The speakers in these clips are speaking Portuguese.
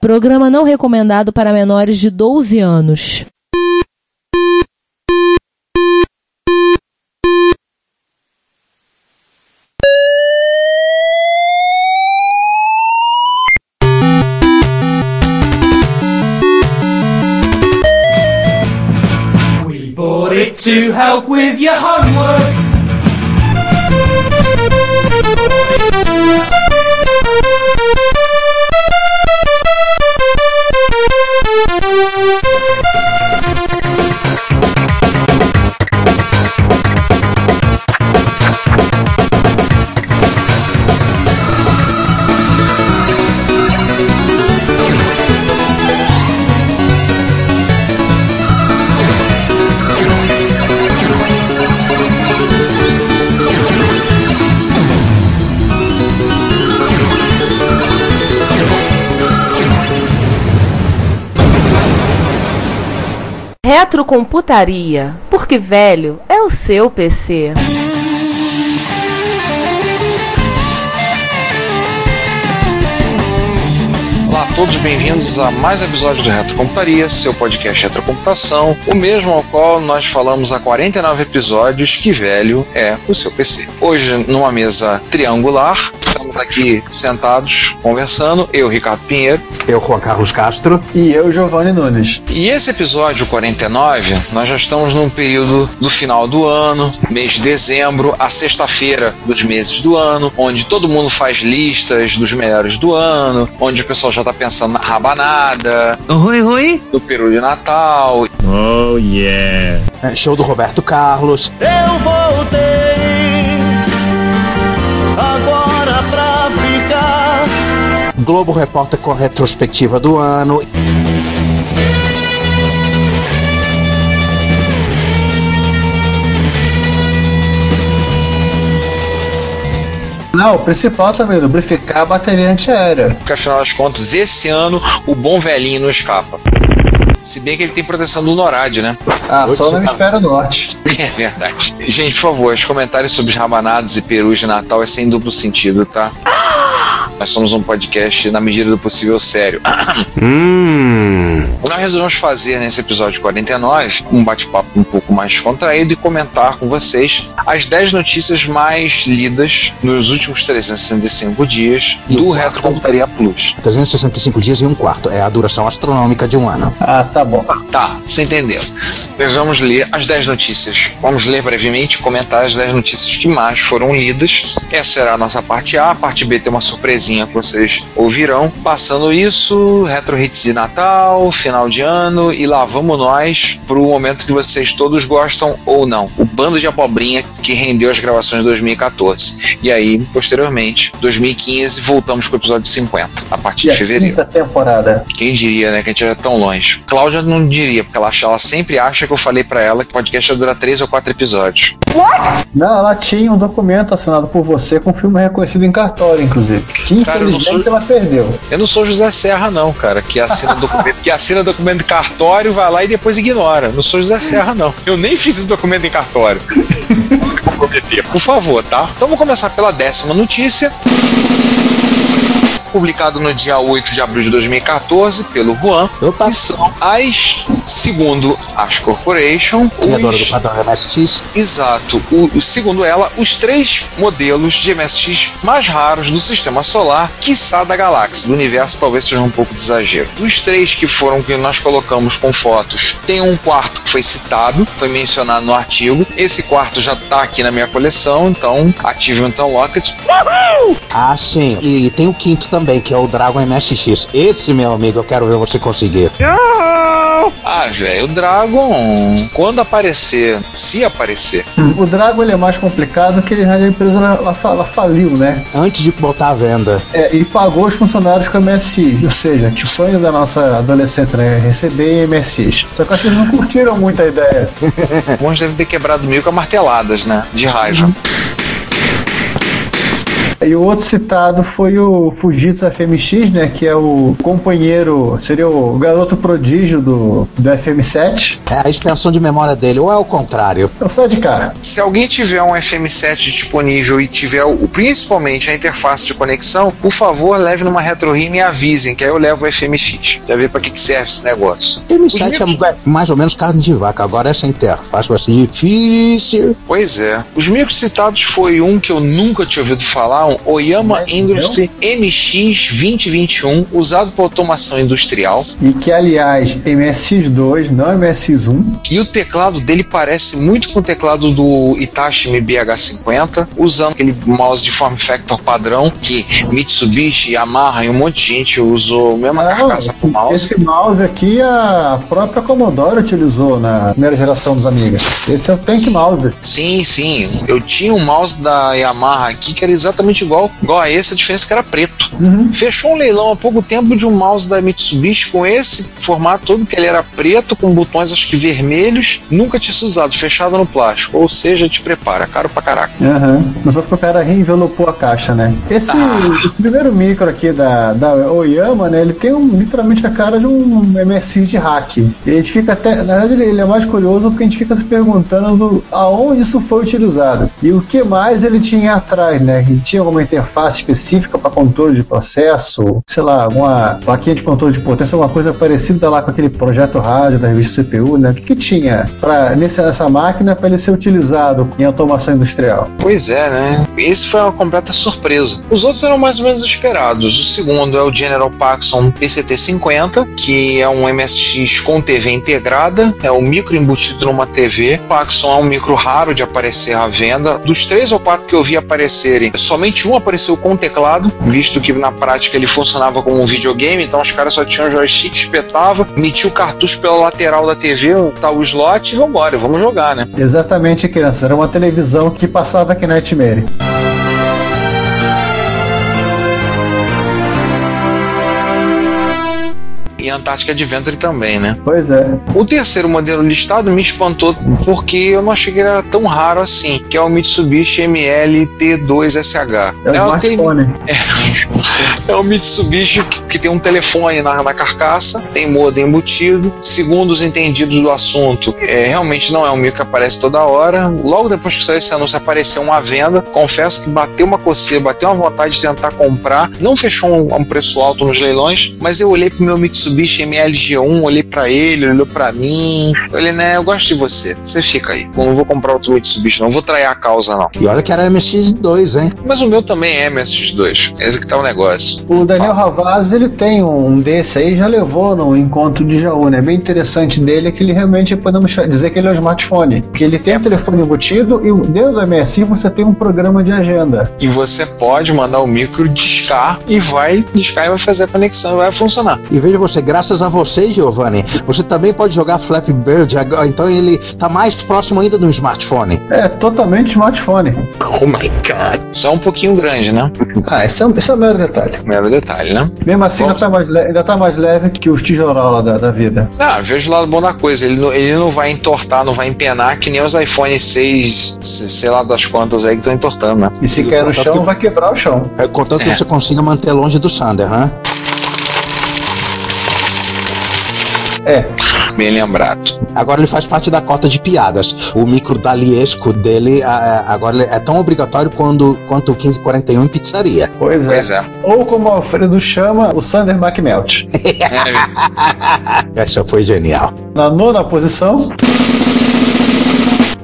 Programa não recomendado para menores de 12 anos. We bought it to help with your homework. Retrocomputaria, porque velho é o seu PC. Olá a todos, bem-vindos a mais um episódio do Retrocomputaria, seu podcast Retrocomputação, o mesmo ao qual nós falamos há 49 episódios que velho é o seu PC. Hoje, numa mesa triangular, estamos aqui sentados, conversando, eu, Ricardo Pinheiro. Eu, Juan Carlos Castro. E eu, Giovanni Nunes. E esse episódio 49, nós já estamos num período do final do ano, mês de dezembro, a sexta-feira dos meses do ano, onde todo mundo faz listas dos melhores do ano, onde o pessoal já tá pensando na rabanada, Oi, oi. no peru de Natal. Oh, yeah. É, show do Roberto Carlos. Eu voltei Globo Repórter com a retrospectiva do ano. Não, o principal também, lubrificar a bateria antiaérea. Porque afinal das contas, esse ano o bom velhinho não escapa. Se bem que ele tem proteção do NORAD, né? Ah, Oi, só no tá- hemisfério norte. É verdade. Gente, por favor, os comentários sobre os rabanados e perus de Natal é sem duplo sentido, tá? Nós somos um podcast, na medida do possível, sério. Hum. Nós resolvemos fazer nesse episódio 49 um bate-papo um pouco mais descontraído e comentar com vocês as 10 notícias mais lidas nos últimos 365 dias E do quarto Retrocomputaria Plus. 365 dias e um quarto. É a duração astronômica de um ano. Ah, tá bom. Tá, você entendeu. Nós vamos ler as 10 notícias. Vamos ler brevemente e comentar as 10 notícias que mais foram lidas. Essa será a nossa parte A. A parte B tem uma surpresinha que vocês ouvirão. Passando isso, retro hits de Natal, final de ano e lá vamos nós pro momento que vocês todos gostam ou não. O bando de abobrinha que rendeu as gravações de 2014. E aí, posteriormente, 2015, voltamos com o episódio 50, a partir E de a fevereiro. quinta temporada. Quem diria, né, que a gente já é tão longe. Cláudia não diria, porque ela, acha, ela sempre acha que eu falei pra ela que o podcast ia durar três ou quatro episódios. Não, ela tinha um documento assinado por você com filme reconhecido em cartório, inclusive. Que Cara, eu infelizmente sou- ela perdeu. Eu não sou José Serra, não, cara, que assina documento, que assina documento em cartório, vai lá e depois ignora. Não sou José Serra, não. Eu nem fiz esse documento em cartório. Por favor, tá? Então vamos começar pela décima notícia. Publicado no dia 8 de abril de 2014 pelo Juan, Opa. que são as, segundo as Corporation, Criadora do os padrão MSX. Exato. O, segundo ela, os três modelos de MSX mais raros do sistema solar, quiçá da galáxia. Do universo talvez seja um pouco de exagero. Dos três que foram que nós colocamos com fotos, tem um quarto que foi citado, foi mencionado no artigo. Esse quarto já tá aqui na minha coleção, então ative então Locket. Ah, sim. E tem o quinto também, que é o Dragon MSX. Esse, meu amigo, eu quero ver você conseguir. Ah, velho, o Dragon, quando aparecer, se aparecer, O Dragon ele é mais complicado que a empresa ela, ela fa- ela faliu, né? Antes de botar à venda. É, e pagou os funcionários com MSI. Ou seja, que o sonho da nossa adolescência né, é receber MSIs. Só que eu acho que eles não curtiram muito a ideia. alguns devem ter quebrado mil com marteladas, né? De raiva. E o outro citado foi o Fujitsu FMX, né? Que é o companheiro, seria o garoto prodígio do, do FM7. É a extensão de memória dele, ou é o contrário? Eu só de cara. Se alguém tiver um FM7 disponível e tiver o, principalmente a interface de conexão, por favor, leve numa RetroRim e avisem, que aí eu levo o FMX. Já ver pra que, que serve esse negócio. M7 é mais ou menos carne de vaca, agora essa interface vai ser difícil. Pois é. Os micros citados foi um que eu nunca tinha ouvido falar, um Oyama Industry MX2021, usado para automação industrial. E que, aliás, MSX2, não MSX1. E o teclado dele parece muito com o teclado do Itashimi BH50, usando aquele mouse de form factor padrão que Mitsubishi, Yamaha e um monte de gente usou, mesma Não, carcaça pro mouse. Esse mouse aqui a própria Commodore utilizou na primeira geração dos Amigas. Esse é o Tank Mouse. Sim, sim. Eu tinha um mouse da Yamaha aqui que era exatamente igual, igual a esse, a diferença é que era preto. Fechou um leilão há pouco tempo de um mouse da Mitsubishi com esse formato todo, que ele era preto, com botões acho que vermelhos, nunca tinha sido usado, fechado no plástico. Ou seja, te prepara, caro pra caraca. Aham. Mas só que o cara reenvelopou a caixa, né? Esse, esse primeiro micro aqui da, da Oyama, né? Ele tem um, literalmente a cara de um MSI de hack. E a gente fica até. Na verdade, ele, ele é mais curioso porque a gente fica se perguntando aonde isso foi utilizado. E o que mais ele tinha atrás, né? Ele tinha alguma interface específica para controle de processo, sei lá, alguma plaquinha de controle de potência, alguma coisa parecida lá com aquele projeto rádio da revista CPU, né? O que, que tinha nesse, nessa máquina para ele ser utilizado em automação industrial? Pois é, né? Esse foi uma completa surpresa. Os outros eram mais ou menos esperados. O segundo é o General Paxson PCT50, que é um MSX com TV integrada, é um micro embutido numa TV. Paxson é um micro raro de aparecer à venda. Dos três ou quatro que eu vi aparecerem, somente um apareceu com teclado, visto que na prática ele funcionava como um videogame, então os caras só tinham joystick, espetava, metia o cartucho pela lateral da TV, o slot e vambora, vamos jogar, né? Exatamente, criança. Era uma televisão que passava aqui na E Antártica Adventure também, né? Pois é. O terceiro modelo listado me espantou porque eu não achei que era tão raro assim, que é o Mitsubishi ML T2SH. É o aquele- smartphone. é o Mitsubishi que, que tem um telefone na, na carcaça, tem modem embutido. Segundo os entendidos do assunto, é, realmente não é um micro que aparece toda hora. Logo depois que saiu esse anúncio, apareceu uma venda. Confesso que bateu uma coceira, bateu uma vontade de tentar comprar. Não fechou um, um preço alto nos leilões, mas eu olhei pro meu Mitsubishi MLG1, olhei pra ele, olhou pra mim. Eu falei, né, eu gosto de você. Você fica aí. Eu não vou comprar outro Mitsubishi, não vou trair a causa, não. E olha que era MX2, hein? Mas o meu também é MSX2. Esse que tá o negócio. O Daniel Ravaz, ele tem um desse aí, já levou no encontro de Jaú, né? Bem interessante dele é que ele realmente, podemos dizer que ele é um smartphone. Que ele tem um telefone embutido e dentro do MSI você tem um programa de agenda. E você pode mandar o micro discar e vai discar e vai fazer a conexão e vai funcionar. E veja você, graças a você, Giovanni, você também pode jogar Flappy Bird, agora- então ele tá mais próximo ainda do smartphone. É totalmente smartphone. Oh my god. Só um pouquinho grande, né? Ah, esse é, o- esse é o maior detalhe. Primeiro detalhe, né? Mesmo assim, ainda tá, mais ainda tá mais leve que os tijorola da, da vida. Ah, vejo o lado bom da coisa. Ele não, ele não vai entortar, não vai empenar, que nem os iPhone 6, se- sei lá das quantas aí que estão entortando, né? E se cair no chão, vai quebrar o chão. É, contanto É. que você consiga manter longe do Sander, né? É, Bem lembrado. Agora ele faz parte da cota de piadas. O micro daliesco dele ah, ah, agora é tão obrigatório quando, quanto o 1541 em pizzaria. pois é. Pois é. Ou como o Alfredo chama, o Sander McMelt. Essa foi genial. Na nona posição,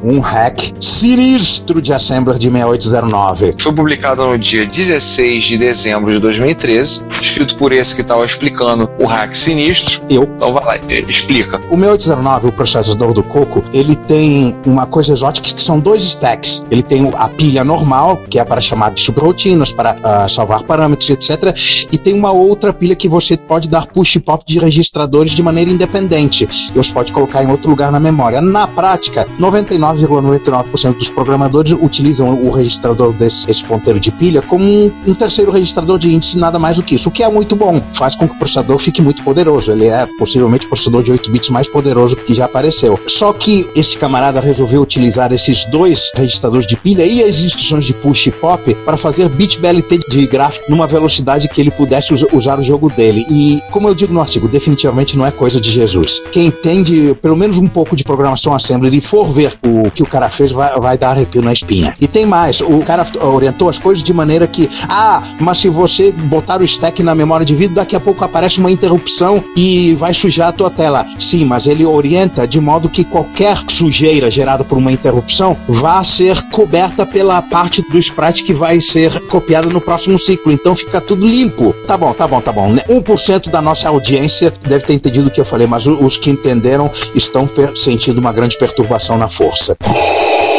Um hack sinistro de Assembler de 6809. foi publicado no dia 16 de dezembro de 2013, escrito por esse que estava explicando o hack sinistro. Eu. Então vai lá, eh, explica. O 6809, o processador do Coco, ele tem uma coisa exótica que são dois stacks. Ele tem a pilha normal, que é para chamar de subrotinas, para ah, salvar parâmetros, etc. E tem uma outra pilha que você pode dar push e pop de registradores de maneira independente. E você pode colocar em outro lugar na memória. Na prática, 99 99,99% dos programadores utilizam o registrador desse esse ponteiro de pilha como um, terceiro registrador de índice, nada mais do que isso, o que é muito bom, faz com que o processador fique muito poderoso. Ele é possivelmente o processador de 8 bits mais poderoso que já apareceu. Só que esse camarada resolveu utilizar esses dois registradores de pilha e as instruções de push e pop para fazer bit BLT de gráfico numa velocidade que ele pudesse us- usar o jogo dele. E, como eu digo no artigo, definitivamente não é coisa de Jesus. Quem entende pelo menos um pouco de programação assembly e for ver o que o cara fez, vai, vai dar arrepio na espinha. E tem mais, o cara orientou as coisas de maneira que, ah, mas se você botar o stack na memória de vídeo, daqui a pouco aparece uma interrupção e vai sujar a tua tela. Sim, mas ele orienta de modo que qualquer sujeira gerada por uma interrupção vá ser coberta pela parte do sprite que vai ser copiada no próximo ciclo. Então fica tudo limpo. Tá bom, tá bom, tá bom. 1% da nossa audiência deve ter entendido o que eu falei, mas o- os que entenderam estão sentindo uma grande perturbação na força. Peace.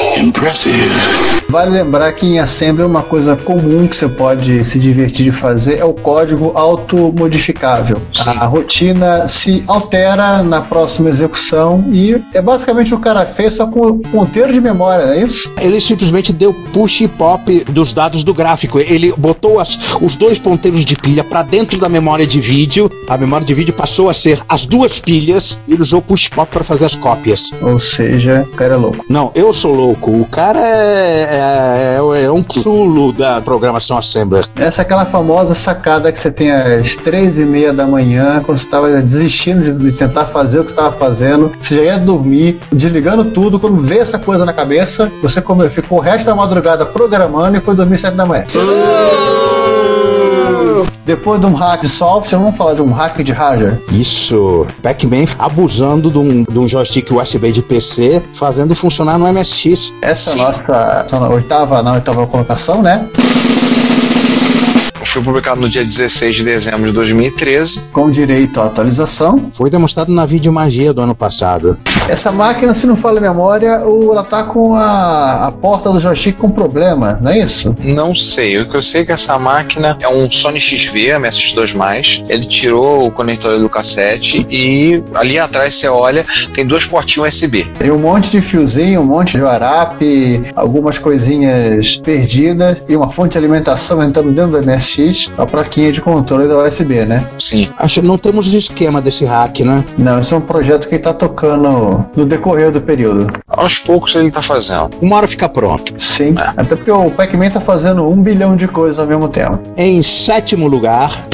Vale lembrar que em Assembly uma coisa comum que você pode se divertir de fazer é o código automodificável. A rotina se altera na próxima execução e é basicamente o que o cara fez só com o ponteiro de memória, não é isso? Ele simplesmente deu push e pop dos dados do gráfico. Ele botou as- os dois ponteiros de pilha para dentro da memória de vídeo. A memória de vídeo passou a ser as duas pilhas e ele usou push e pop para fazer as cópias. Ou seja, o cara é louco. Não, eu sou louco. O cara é, é, é um culo da programação Assembler. Essa é aquela famosa sacada que você tem às três e meia da manhã, quando você estava desistindo de, tentar fazer o que você estava fazendo, você já ia dormir, desligando tudo, quando vê essa coisa na cabeça, você ficou o resto da madrugada programando e foi dormir sete da manhã. Depois de um hack de software, vamos falar de um hack de hardware. Isso. Pac-Man abusando de um, de um joystick USB de PC, fazendo funcionar no MSX. Essa é a nossa, nossa oitava, na oitava colocação, né? Foi publicado no dia 16 de dezembro de 2013. Com direito à atualização. Foi demonstrado na videomagia do ano passado. Essa máquina, se não falha a memória, ela tá com a, a porta do joystick com problema, não é isso? Não sei. O que eu sei é que essa máquina é um Sony XV MSX2+. Ele tirou o conector do cassete e ali atrás você olha, tem duas portinhas USB. Tem um monte de fiozinho, um monte de arape, algumas coisinhas perdidas e uma fonte de alimentação entrando dentro do MSX, a plaquinha de controle da USB, né? Sim. Acho que não temos esquema desse hack, né? Não, esse é um projeto que está tocando no decorrer do período. Aos poucos ele tá fazendo. Uma hora fica pronto. Sim, até porque o Pac-Man tá fazendo um bilhão de coisas ao mesmo tempo. Em sétimo lugar,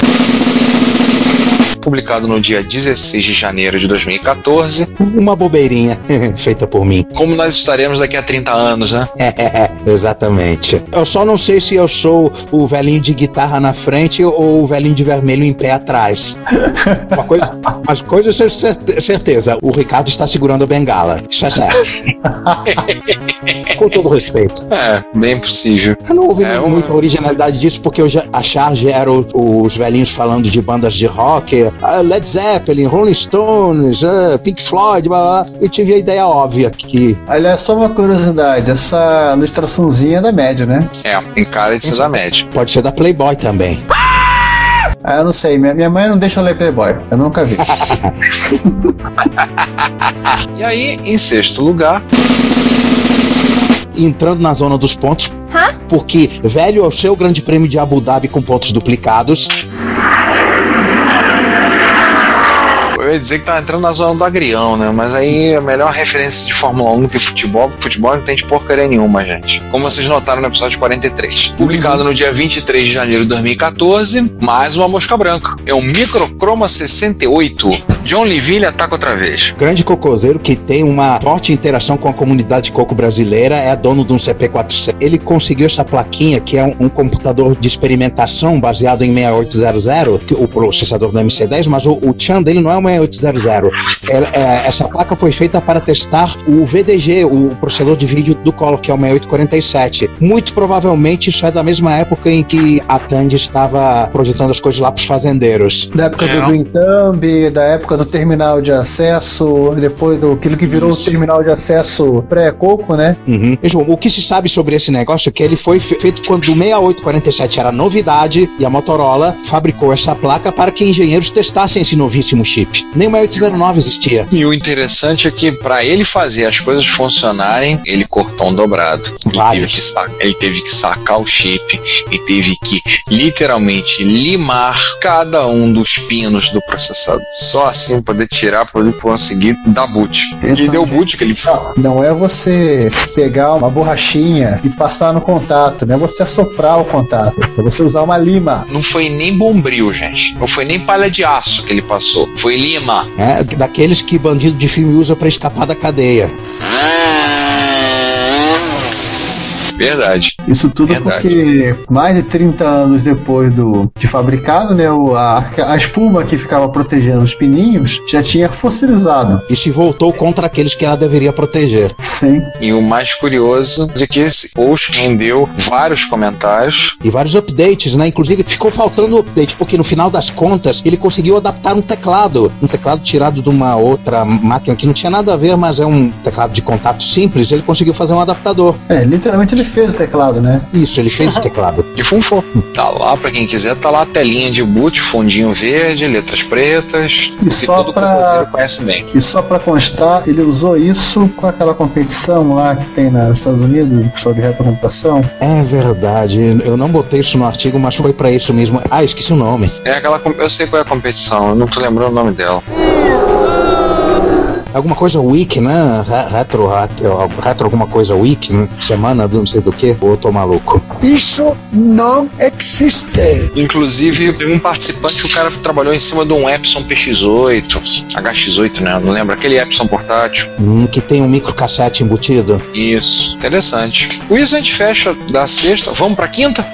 Publicado no dia 16 de janeiro de 2014. uma bobeirinha feita por mim. Como nós estaremos daqui a 30 anos, né? É, exatamente. Eu só não sei se eu sou o velhinho de guitarra na frente ou o velhinho de vermelho em pé atrás. Uma coisa, mas coisa é cer- certeza, o Ricardo está segurando a bengala. Isso é certo. Com todo respeito. É, bem possível. Eu não ouvi É uma- muita originalidade disso, porque eu já- a charge era o- os velhinhos falando de bandas de rock, Led Zeppelin, Rolling Stones, ah, Pink Floyd, blá, blá. Eu tive a ideia óbvia que Aliás, só uma curiosidade, essa ilustraçãozinha é da média, né? É, tem cara de ser da média. pode ser da Playboy também. Ah, eu não sei, minha, minha mãe não deixa eu ler Playboy, eu nunca vi. E aí, em sexto lugar, entrando na zona dos pontos, porque velho é o seu grande prêmio de Abu Dhabi com pontos duplicados. Ia dizer que tá entrando na zona do agrião, né? Mas aí a melhor referência de Fórmula 1 que futebol, futebol não tem de porcaria nenhuma, gente. Como vocês notaram no episódio 43. Publicado no dia 23 de janeiro de 2014, mais uma mosca branca. É um Microchroma 68. John Liville ataca outra vez. Grande cocoseiro que tem uma forte interação com a comunidade coco brasileira, é dono de um CP400. Ele conseguiu essa plaquinha, que é um, um computador de experimentação baseado em 6800, que, o processador do MC10, mas o, o chan dele não é um 6800. Ela- é, essa placa foi feita para testar o VDG, o processador de vídeo do Colo, que é o 6847. Muito provavelmente isso é da mesma época em que a Tandy estava projetando as coisas lá para os fazendeiros. Da época É. do Green Thumb, da época do terminal de acesso, depois do aquilo que virou o terminal de acesso pré-coco, né? Uhum. Mesmo, O que se sabe sobre esse negócio é que ele foi fe- feito quando o 6847 era novidade e a Motorola fabricou essa placa para que engenheiros testassem esse novíssimo chip. Nem uma 809 existia. E o interessante é que para ele fazer as coisas funcionarem, ele cortou um dobrado. Ele teve, que sacar, ele teve que sacar o chip e teve que literalmente limar cada um dos pinos do processador. Só assim poder tirar para ele conseguir dar boot. E deu boot que ele Não é você pegar uma borrachinha e passar no contato, não é você assoprar o contato, é você usar uma lima. Não foi nem bombril, gente. Não foi nem palha de aço que ele passou. Foi lima. É, daqueles que bandido de filme usa para escapar da cadeia. Verdade. Isso tudo Verdade. porque mais de 30 anos depois do de fabricado, né, o- a, a espuma que ficava protegendo os pininhos já tinha fossilizado. E se voltou contra aqueles que ela deveria proteger. Sim. E o mais curioso é que esse post rendeu vários comentários. E vários updates, né? Inclusive ficou faltando update, porque no final das contas ele conseguiu adaptar um teclado. Um teclado tirado de uma outra máquina que não tinha nada a ver, mas é um teclado de contato simples. Ele conseguiu fazer um adaptador. É, literalmente ele fez o teclado, né? Isso, ele fez o teclado. E funfou. Tá lá pra quem quiser, tá lá a telinha de boot, fundinho verde, letras pretas. E que só todo pra- compositor conhece bem. E só pra constar, ele usou isso com aquela competição lá que tem nos Estados Unidos sobre retrocomputação. É verdade. Eu não botei isso no artigo, mas foi pra isso mesmo. Ah, esqueci o nome. É aquela. Eu sei qual é a competição, eu não tô lembrando o nome dela. Alguma coisa wiki, né? Re- Retro, retro, retro alguma coisa wiki, né? semana do não sei do que. Ou eu tô maluco. Isso não existe. Inclusive, teve um participante que o cara trabalhou em cima de um Epson PX8, HX8, né? Eu Não lembro, aquele Epson portátil. Hum, que tem um microcassete embutido. Isso, interessante. Com isso a gente fecha da sexta. Vamos pra quinta?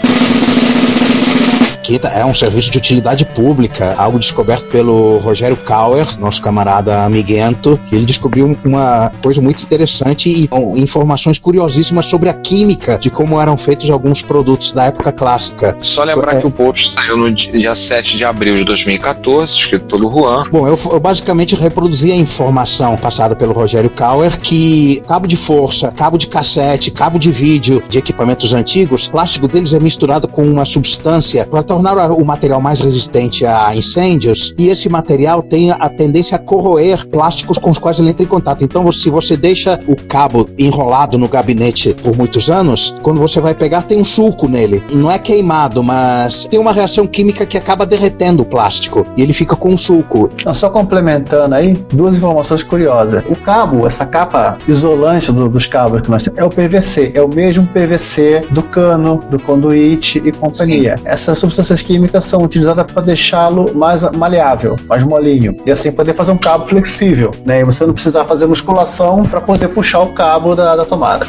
Quinta é um serviço de utilidade pública, algo descoberto pelo Rogério Kauer, nosso camarada amiguento, que ele descobriu uma coisa muito interessante e bom, informações curiosíssimas sobre a química de como eram feitos alguns produtos da época clássica. Só lembrar que o post saiu no dia 7 de abril de 2014, escrito pelo Juan. Bom, eu, eu basicamente reproduzi a informação passada pelo Rogério Kauer que cabo de força, cabo de cassete, cabo de vídeo de equipamentos antigos, o plástico deles é misturado com uma substância para tornar a- o material mais resistente a incêndios e esse material tem a tendência a corroer plásticos com os quais ele entra em contato. Então, se você deixa o cabo enrolado no gabinete por muitos anos, quando você vai pegar tem um sulco nele. Não é queimado, mas tem uma reação química que acaba derretendo o plástico e ele fica com um sulco. Então, só complementando aí, duas informações curiosas. O cabo, essa capa isolante do- dos cabos que nós temos, é o PVC, é o mesmo PVC do cano, do conduíte e companhia. Essas substâncias químicas são utilizadas para deixá-lo mais maleável, mais molinho, e assim poder fazer um cabo flexível, né? E você não precisar fazer musculação para poder puxar o cabo da, da tomada.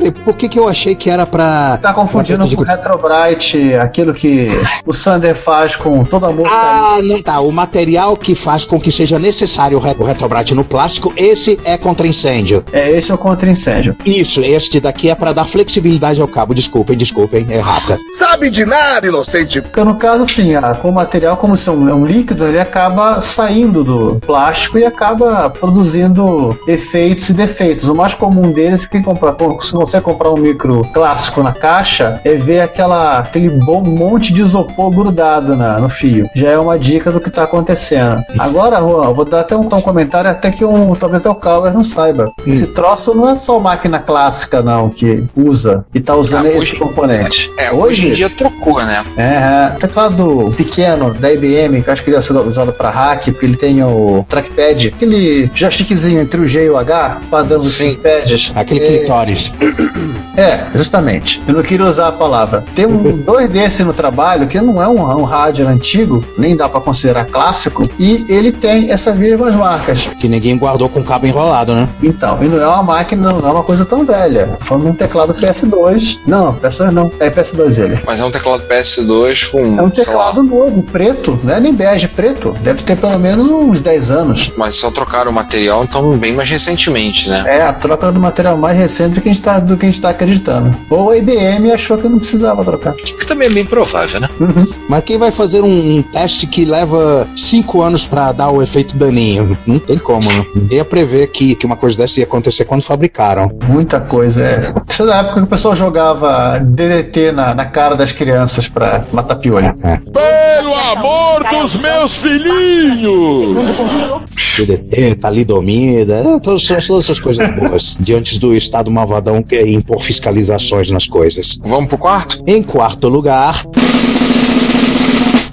Peraí, por que, que eu achei que era pra. Tá confundindo com o Retrobrite, aquilo que o Sander faz com todo amor. Ah, não tá. O material que faz com que seja necessário o re- o retrobrite no plástico, esse é contra incêndio. É, esse é o contra incêndio. Isso, este daqui é pra dar flexibilidade ao cabo. Desculpem, desculpem, errata. Sabe de nada, inocente. Porque no caso, assim, ah, com o material, como se é um, é um líquido, ele acaba saindo do plástico e acaba produzindo efeitos e defeitos. O mais comum deles, que comprar, se você comprar um micro clássico na caixa, é ver aquela, aquele bom monte de isopor grudado na, no fio. Já é uma dica do que está acontecendo. Agora, Juan, eu vou dar até um, um comentário até que um, talvez o Calver não saiba. Esse troço não é só máquina clássica, não, que usa e tá usando Ah, esse hoje- componente. É, hoje em dia trocou, né? É, teclado pequeno da IBM, que eu acho que deve ser usado para hack, porque ele tem o trackpad, aquele joystickzinho entre o G e o H, padrão dos trackpads. Aquele é, clitóris. É, justamente. Eu não queria usar a palavra. Tem um, dois desses no trabalho, que não é um, um rádio antigo, nem dá para considerar clássico, e ele tem essas mesmas marcas. Que ninguém guardou com cabo enrolado, né? Então, e não é uma máquina, não é uma coisa tão velha. De um teclado PS2. Não, PS2 não. É PS2 ele. Mas é um teclado PS2 com. É um teclado novo, preto, não é nem bege, preto. Deve ter pelo menos uns 10 anos. mas só trocaram o material, então bem mais recentemente, né? É, a troca do material mais recente que a gente tá mais do que a gente tá acreditando. Ou a IBM achou que não precisava trocar. Que também é bem provável, né? Mas quem vai fazer um, um teste que leva cinco anos pra dar o efeito daninho? Não tem como, né? Ninguém ia prever que, que uma coisa dessa ia acontecer quando fabricaram. Muita coisa, é. Isso é da época que o pessoal jogava DDT na, na cara das crianças pra matar piolho. É. Pelo amor dos meus filhinhos! DDT, talidomida, é, todas, todas essas coisas boas. Diante do Estado malvadão impor fiscalizações nas coisas. Vamos pro quarto? Em quarto lugar,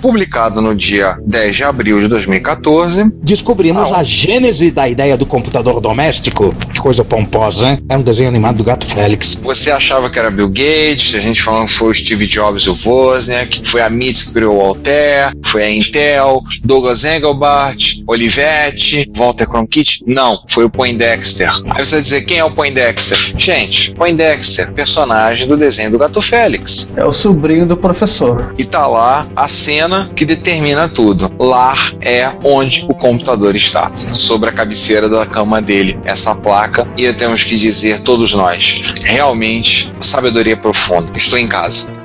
Publicado no dia 10 de abril de 2014. descobrimos a gênese da ideia do computador doméstico. Que coisa pomposa, hein? É um desenho animado do Gato Félix. Você achava que era Bill Gates, a gente falando que foi o Steve Jobs e o Wozniak, foi a MIT que criou o Altair, foi a Intel, Douglas Engelbart, Olivetti, Walter Cronkite. Não, foi o Poindexter. Aí você vai dizer, quem é o Poindexter? Gente, Poindexter, personagem do desenho do Gato Félix. É o sobrinho do professor. E tá lá a cena que determina tudo. Lar é onde o computador está. Sobre a cabeceira da cama dele, essa placa. E temos que dizer, todos nós, realmente, sabedoria profunda. Estou em casa.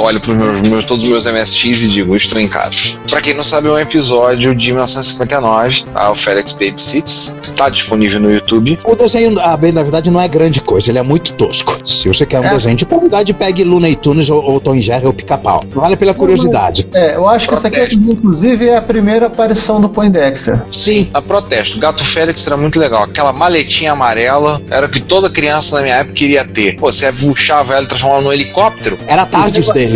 Olho para meus, meus- todos os meus MSX e digo, estou em casa. Pra quem não sabe, é um episódio de 1959, tá? o FedEx Babysits, tá disponível no YouTube. O desenho, a bem da verdade, não é grande coisa, ele é muito tosco. Se você quer um É. desenho de qualidade, pegue Looney Tunes ou, ou Tom e Jerry ou Pica-Pau. Vale pela curiosidade. É, eu acho que essa aqui, inclusive, é a primeira aparição do Poindexter. Sim, A protesto, Gato Félix era muito legal. Aquela maletinha amarela era o que toda criança na minha época queria ter. Pô, você puxava ela e transformava num helicóptero. era tardes dele.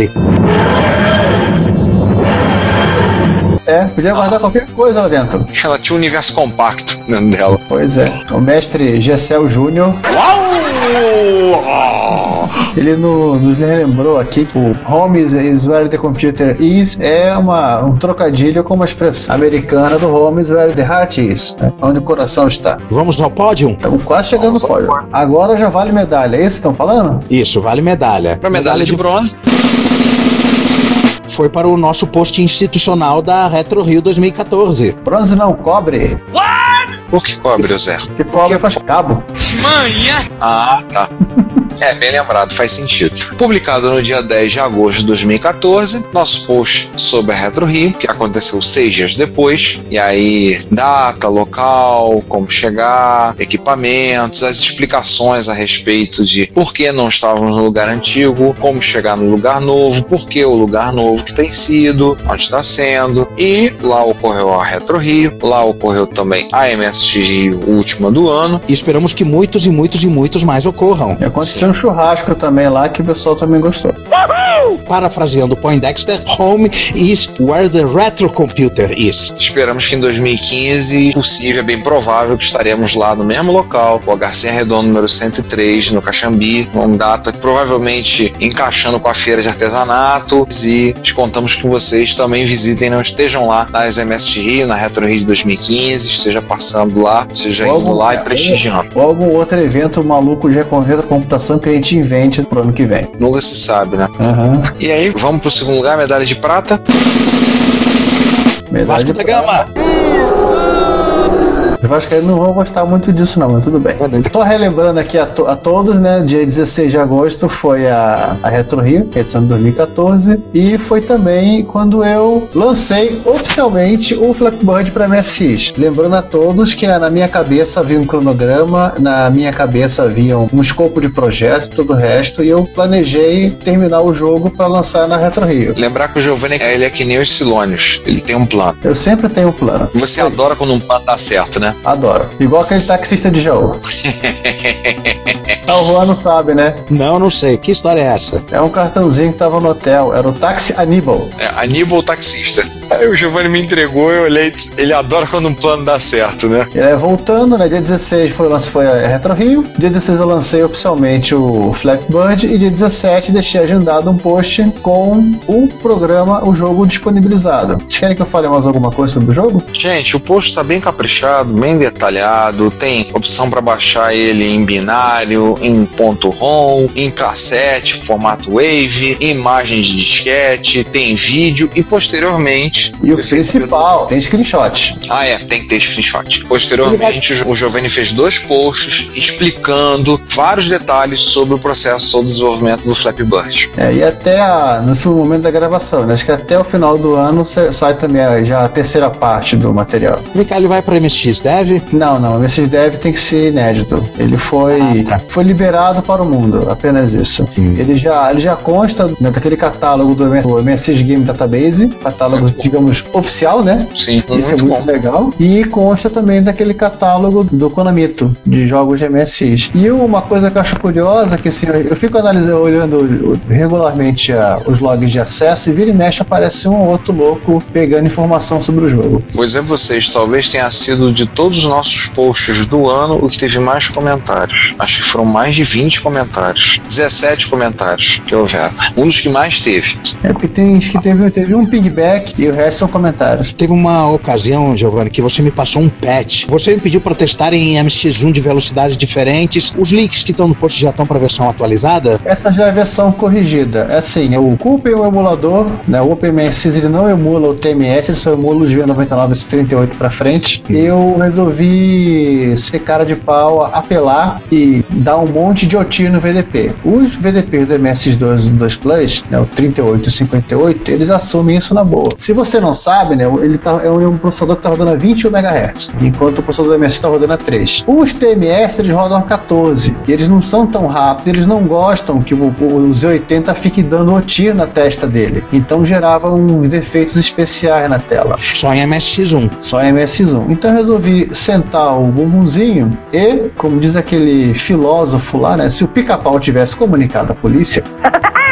É, podia guardar qualquer coisa lá dentro. Ela tinha um universo compacto dentro dela. Pois é. O mestre Gessel Júnior. Ele no- nos relembrou aqui que o home is, where the computer is é uma, um trocadilho com uma expressão americana do home is where the heart is, né? onde o coração está. Vamos ao pódio? Estamos quase chegando no pódio. Agora já vale medalha, é isso que estão falando? Isso, vale medalha. Pra medalha de bronze, Foi para o nosso post institucional da Retro Rio 2014. Bronze não, cobre. Por que cobre o zero? Que cobre faz cabo. Ah, tá. É, bem lembrado, faz sentido. Publicado no dia 10 de agosto de 2014, nosso post sobre a Retro Rio, que aconteceu seis dias depois. E aí, data, local, como chegar, equipamentos, as explicações a respeito de por que não estávamos no lugar antigo, como chegar no lugar novo, por que o lugar novo que tem sido, onde está sendo. E lá ocorreu a Retro Rio, lá ocorreu também a MSX Rio, última do ano. E esperamos que muitos e muitos e muitos mais ocorram. E aconteceu um churrasco também lá que o pessoal também gostou. Parafraseando Poindexter, home is where the retro computer is. Esperamos que em 2015, possível, é bem provável que estaremos lá no mesmo local, o HC Redondo número 103, no Caxambi, uma data que provavelmente encaixando com a feira de artesanato e contamos que vocês também visitem, não estejam lá nas MST Rio, na Retro Rio de 2015, esteja passando lá, seja indo lá e prestigiando. Ou algum outro evento maluco de reconverta da computação que a gente invente pro ano que vem. Nunca se sabe, né? Aham. E aí, vamos pro segundo lugar, medalha de prata. Medalha Vasco de da prata. Gama! Os vascaínos não vão gostar muito disso não, mas tudo bem. Tô relembrando aqui a, to- a todos, né? Dia 16 de agosto foi a, a Retro Rio, que é edição de 2014, e foi também quando eu lancei oficialmente o Flipboard para MSX. Lembrando a todos que na minha cabeça havia um cronograma, na minha cabeça havia um, escopo de projeto, todo o resto, e eu planejei terminar o jogo para lançar na Retro Rio. Lembrar que o Giovanni ele é que nem os Silônios, ele tem um plano. Eu sempre tenho um plano. Você adora quando um plano dá certo, né? Adoro. Igual aquele taxista de Jaú. Ah, o Juan não sabe, né? Não, não sei. Que história é essa? É um cartãozinho que tava no hotel. Era o táxi Aníbal. É, Aníbal taxista. Aí o Giovanni me entregou, eu olhei, e disse, ele adora quando um plano dá certo, né? E aí, voltando, né? Dia 16 foi, o lance- foi a Retro Rio. Dia 16 eu lancei oficialmente o Flapbird. E dia 17 deixei agendado um post com o programa, o jogo disponibilizado. Vocês querem que eu fale mais alguma coisa sobre o jogo? Gente, o post tá bem caprichado, bem detalhado, tem opção para baixar ele em binário, em ponto ROM, em cassete, formato Wave, imagens de disquete, tem vídeo e posteriormente. E o principal, tem screenshot. Ah, é, tem que ter screenshot. Posteriormente, o Giovanni fez dois posts explicando vários detalhes sobre o processo do desenvolvimento do Flappy Bird. É, e até a, no momento da gravação, né? acho que até o final do ano sai também a, já a terceira parte do material. Vem cá, ele vai para MSX Dev? Não, não, o MSX Dev tem que ser inédito. Ele foi, ah, tá. foi liberado para o mundo, apenas isso. Hum. Ele, já, ele já consta né, daquele catálogo do, do MSX Game Database, catálogo, digamos, oficial, né? Sim, isso muito é muito bom. legal. E consta também daquele catálogo do Konamito, de jogos de MSX. E uma coisa que eu acho curiosa, que assim, eu fico analisando, olhando regularmente a, os logs de acesso e vira e mexe aparece um ou outro louco pegando informação sobre o jogo. Pois é, vocês, talvez tenha sido de todos os nossos posts do ano o que teve mais comentários. Acho que foram mais de 20 comentários. 17 comentários que houveram. Um dos que mais teve. É porque tem que teve, teve um pigback e o resto são comentários. Teve uma ocasião, Giovanni, que você me passou um patch. Você me pediu para testar em MSX1 de velocidades diferentes. Os links que estão no post já estão para versão atualizada? Essa já é a versão corrigida. É assim, o culpem o emulador, né? O OpenMSX ele não emula o TMS, ele só emula os V99 e 38 para frente. Uhum. Eu resolvi ser cara de pau, apelar e dar um monte de OT no VDP. Os VDP do MSX2 2 Plus, né, o 38 e 58, eles assumem isso na boa. Se você não sabe, né, ele tá, é um processador que está rodando a 21 MHz, enquanto o processador do MSX está rodando a 3. Os TMS eles rodam a 14 e eles não são tão rápidos, eles não gostam que o, o Z80 fique dando OT na testa dele. Então gerava uns defeitos especiais na tela. Só em MSX1. Só em MSX1. Então eu resolvi sentar o bumbumzinho e, como diz aquele filósofo lá, né? Se o pica-pau tivesse comunicado à polícia.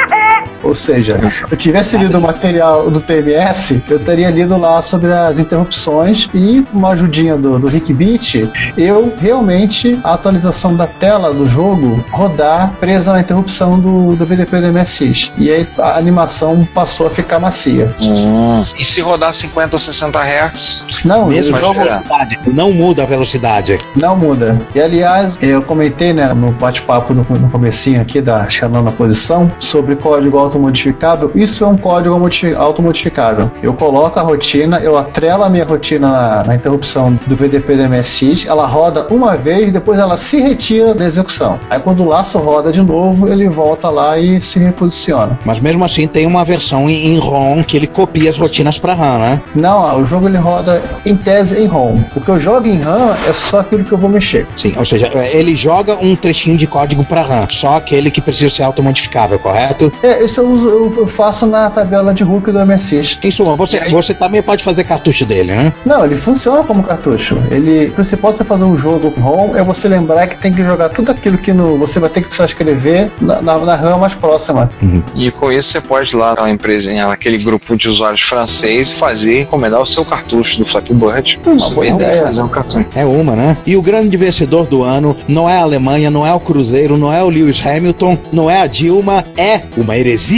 Ou seja, se eu tivesse lido o material do TMS, eu teria lido lá sobre as interrupções e uma ajudinha do, do Rick Beat, eu realmente a atualização da tela do jogo rodar presa na interrupção do, do VDP do MSX. E aí a animação passou a ficar macia. Hum. E se rodar 50 ou 60 Hz? Não, mesmo a velocidade. Não muda a velocidade. Não muda. E aliás, eu comentei né, no bate-papo no, no comecinho aqui da nona posição sobre código automodificável, isso é um código automodificável. Eu coloco a rotina, eu atrelo a minha rotina na, na interrupção do VDP do MSX, ela roda uma vez, depois ela se retira da execução. Aí quando o laço roda de novo, ele volta lá e se reposiciona. Mas mesmo assim tem uma versão em, em ROM que ele copia as rotinas para RAM, né? Não, o jogo ele roda em tese em ROM. O que eu jogo em RAM é só aquilo que eu vou mexer. Sim, ou seja, ele joga um trechinho de código para RAM, só aquele que precisa ser automodificável, correto? É, isso eu, uso, eu faço na tabela de Hulk do MSX. Em suma, você, você também pode fazer cartucho dele, né? Não, ele funciona como cartucho. Ele, o principal de você fazer um jogo ROM é você lembrar que tem que jogar tudo aquilo que no, você vai ter que só escrever na, na, na RAM mais próxima. Uhum. E com isso você pode ir lá na empresinha, naquele grupo de usuários francês, fazer encomendar o seu cartucho do Flappy Bird. Uma boa ideia fazer um cartucho. É uma, né? E o grande vencedor do ano não é a Alemanha, não é o Cruzeiro, não é o Lewis Hamilton, não é a Dilma, é uma heresia.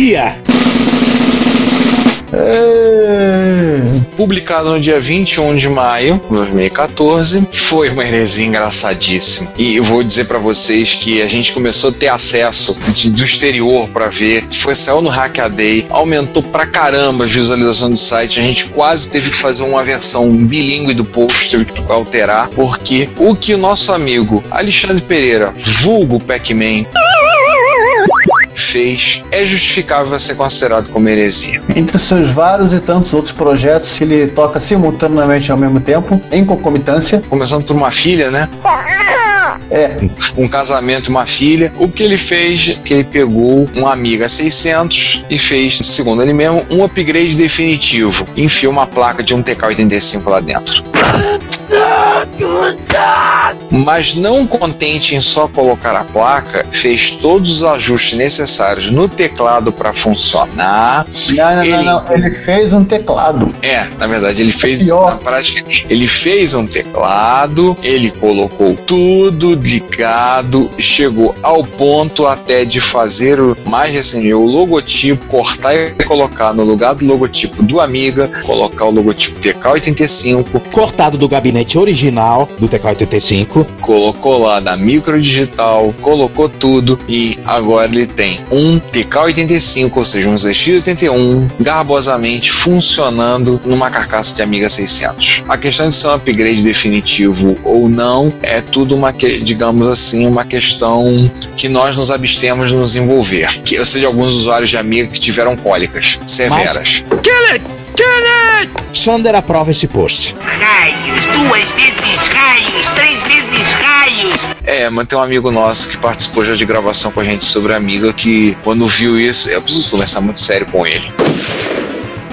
Publicado no dia 21 de maio de 2014, foi uma heresia engraçadíssima. E eu vou dizer para vocês que a gente começou a ter acesso de, do exterior para ver. Foi saiu no Hackaday, aumentou pra caramba a visualização do site. A gente quase teve que fazer uma versão bilíngue do post, teve que alterar, porque o que o nosso amigo Alexandre Pereira, vulgo Pac-Man, fez é justificável ser considerado como heresia. Entre seus vários e tantos outros projetos que ele toca simultaneamente ao mesmo tempo, em concomitância. Começando por uma filha, né? É. Um casamento e uma filha. O que ele fez, que ele pegou um Amiga 600 e fez, segundo ele mesmo, um upgrade definitivo. Enfiou uma placa de um TK85 lá dentro. Mas não contente em só colocar a placa, fez todos os ajustes necessários no teclado para funcionar. Não, não, ele... não, ele fez um teclado. É, na verdade, ele fez é na prática, ele fez um teclado, ele colocou tudo ligado, chegou ao ponto até de fazer o mais assim, o logotipo, cortar e colocar no lugar do logotipo do Amiga, colocar o logotipo TK85, cortado do gabinete original do TK85 85. colocou lá na micro digital, colocou tudo e agora ele tem um TK85, ou seja, um ZX81, garbosamente funcionando numa carcaça de Amiga 600. A questão de ser um upgrade definitivo ou não é tudo uma, que- digamos assim, uma questão que nós nos abstemos de nos envolver. Que eu sei de alguns usuários de Amiga que tiveram cólicas severas. Sander aprova esse post. Raios, duas vezes raios, É, mas tem um amigo nosso que participou já de gravação com a gente sobre a Amiga que quando viu isso, eu preciso conversar muito sério com ele.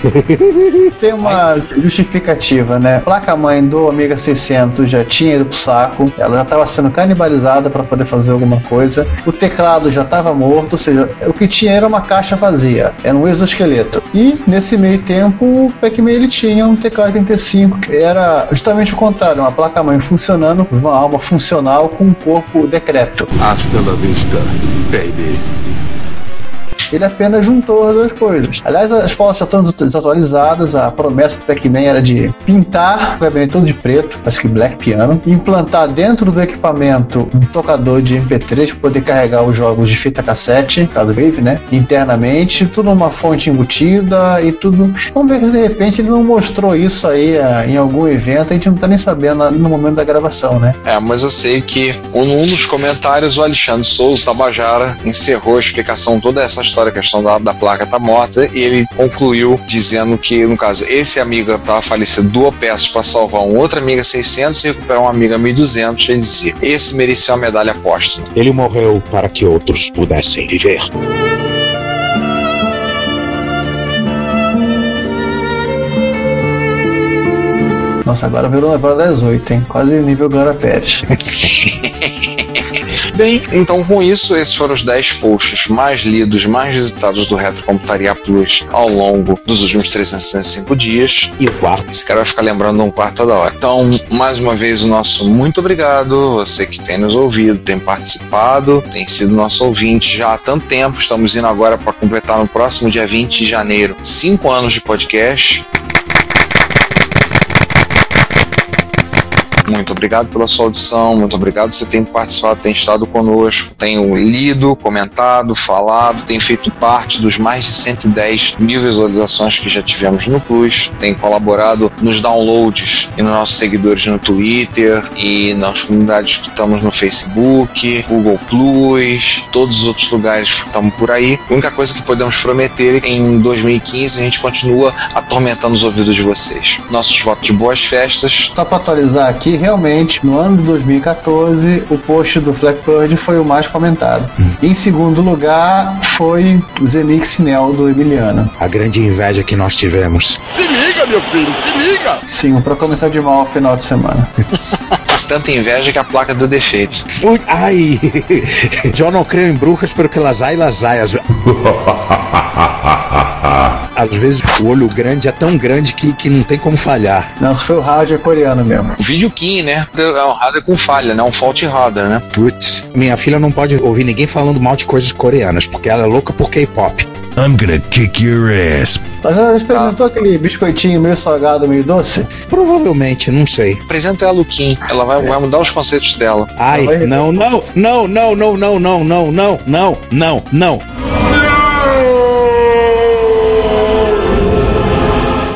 Tem uma justificativa, né? A placa-mãe do Amiga 600 já tinha ido pro saco, ela já estava sendo canibalizada para poder fazer alguma coisa. O teclado já estava morto, ou seja, o que tinha era uma caixa vazia, era um exoesqueleto. E nesse meio tempo, o Pac-Man ele tinha um teclado 85 que era justamente o contrário, uma placa-mãe funcionando, uma alma funcional com um corpo decrépito. Hasta la vista, baby. Ele apenas juntou as duas coisas. Aliás, as fotos já estão desatualizadas. A promessa do Pac-Man era de pintar o gabinete todo de preto, acho que Black Piano, implantar dentro do equipamento um tocador de MP3 para poder carregar os jogos de fita cassete, caso Wave, né? Internamente, tudo numa fonte embutida e tudo. Vamos ver se de repente ele não mostrou isso aí ah, em algum evento, a gente não tá nem sabendo no momento da gravação, né? É, mas eu sei que um, um dos comentários o Alexandre Souza Tabajara encerrou a explicação toda essa história, a questão da, da placa tá morta, e ele concluiu dizendo que, no caso, esse amiga estava falecido, doou peças para salvar um outro amiga 600 e recuperar um amiga 1200, ele dizia, esse merecia uma medalha póstuma. Ele morreu para que outros pudessem viver. Nossa, agora virou novela das 8, hein? Quase nível Glória Pérez. Bem, então com isso, esses foram os 10 posts mais lidos, mais visitados do Retrocomputaria Plus ao longo dos últimos 365 dias. E o quarto? Esse cara vai ficar lembrando um quarto toda hora. Então, mais uma vez, o nosso muito obrigado. Você que tem nos ouvido, tem participado, tem sido nosso ouvinte já há tanto tempo. Estamos indo agora para completar no próximo dia 20 de janeiro, cinco anos de podcast. Muito obrigado pela sua audição, muito obrigado por você ter participado, tem estado conosco, tenho lido, comentado, falado, tem feito parte dos mais de 110 mil visualizações que já tivemos no Plus, tem colaborado nos downloads e nos nossos seguidores no Twitter e nas comunidades que estamos no Facebook, Google Plus, todos os outros lugares que estamos por aí. A única coisa que podemos prometer é que em 2015 a gente continua atormentando os ouvidos de vocês. Nossos votos de boas festas, Só para atualizar aqui, realmente, no ano de 2014, o post do Blackbird foi o mais comentado. Em segundo lugar, foi o Zenix Nel do Emiliano. A grande inveja que nós tivemos. Se liga, meu filho, se liga! Sim, para comentar de mal ao final de semana. tanta inveja que a placa deu defeito. Ui, ai! Eu não creio em bruxas porque las hay, las hay. Às, às vezes o olho grande é tão grande que, que não tem como falhar. Não, se foi o hardware coreano mesmo. O vídeo key, né? É um hardware com falha, né? Um fault hardware, né? Putz, minha filha não pode ouvir ninguém falando mal de coisas coreanas, porque ela é louca por K-pop. I'm gonna kick your ass. Mas ela experimentou aquele biscoitinho meio salgado, meio doce? Provavelmente, não sei. Apresenta ela o Kim. Ela vai, vai mudar os conceitos dela. Ai, vai- não, não, não, não, não, não, não, não, não, não, não, não.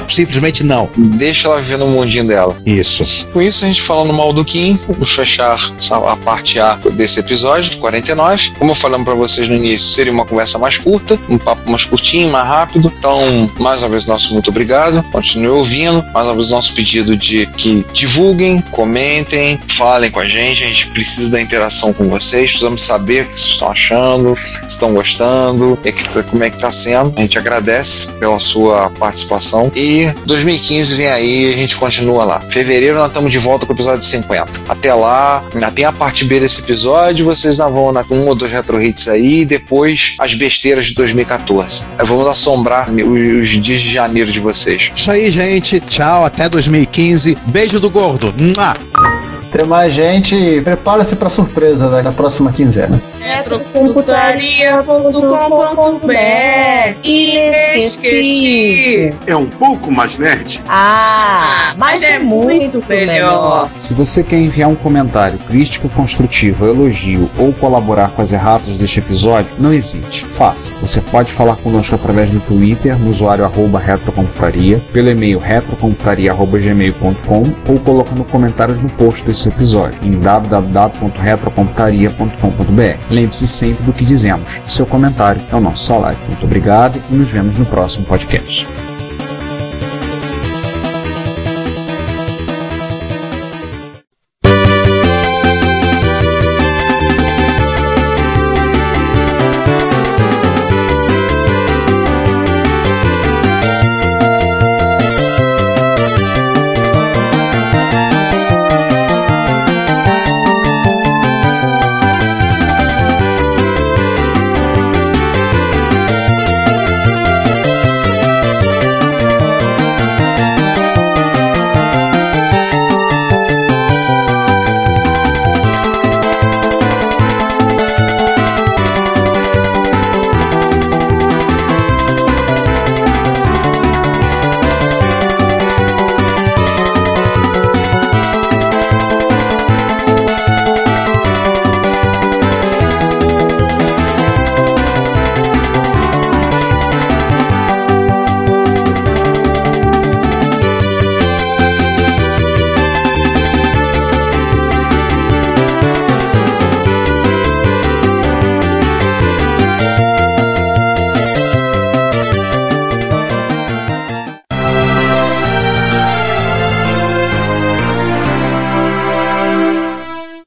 Simplesmente não. Deixa ela viver no mundinho dela. Isso. Com isso, a gente falando mal do Kim, vamos fechar a parte A desse episódio, de 49. Como eu falamos pra vocês no início, seria uma conversa mais curta, um papo mais curtinho, mais rápido. Então, mais uma vez, nosso muito obrigado. Continue ouvindo. Mais uma vez, nosso pedido de que divulguem, comentem, falem com a gente. A gente precisa da interação com vocês. Precisamos saber o que vocês estão achando, se estão gostando, que- como é que tá sendo. A gente agradece pela sua participação. E 2015 vem aí, a gente continua lá. Fevereiro nós estamos de volta com o episódio 50. Até lá, ainda tem a parte B desse episódio, vocês ainda vão na um ou dois retro hits aí, e depois as besteiras de 2014. Aí Vamos assombrar os, os dias de janeiro de vocês. Isso aí, gente. Tchau, até 2015. Beijo do gordo. Mua. Tem mais gente. Prepara-se pra surpresa da, da próxima quinzena. Retrocomputaria.com.br Inesquecível. É um pouco mais nerd. Ah, mas é muito melhor. Se você quer enviar um comentário crítico, construtivo, elogio ou colaborar com as erratas deste episódio, não hesite, faça. Você pode falar conosco através do Twitter, no usuário arroba retrocomputaria, pelo e-mail retrocomputaria.gmail.com ou colocando comentários no post desse episódio em www.retrocomputaria.com.br. Lembre-se sempre do que dizemos. Seu comentário é o nosso salário. Muito obrigado e nos vemos no próximo podcast.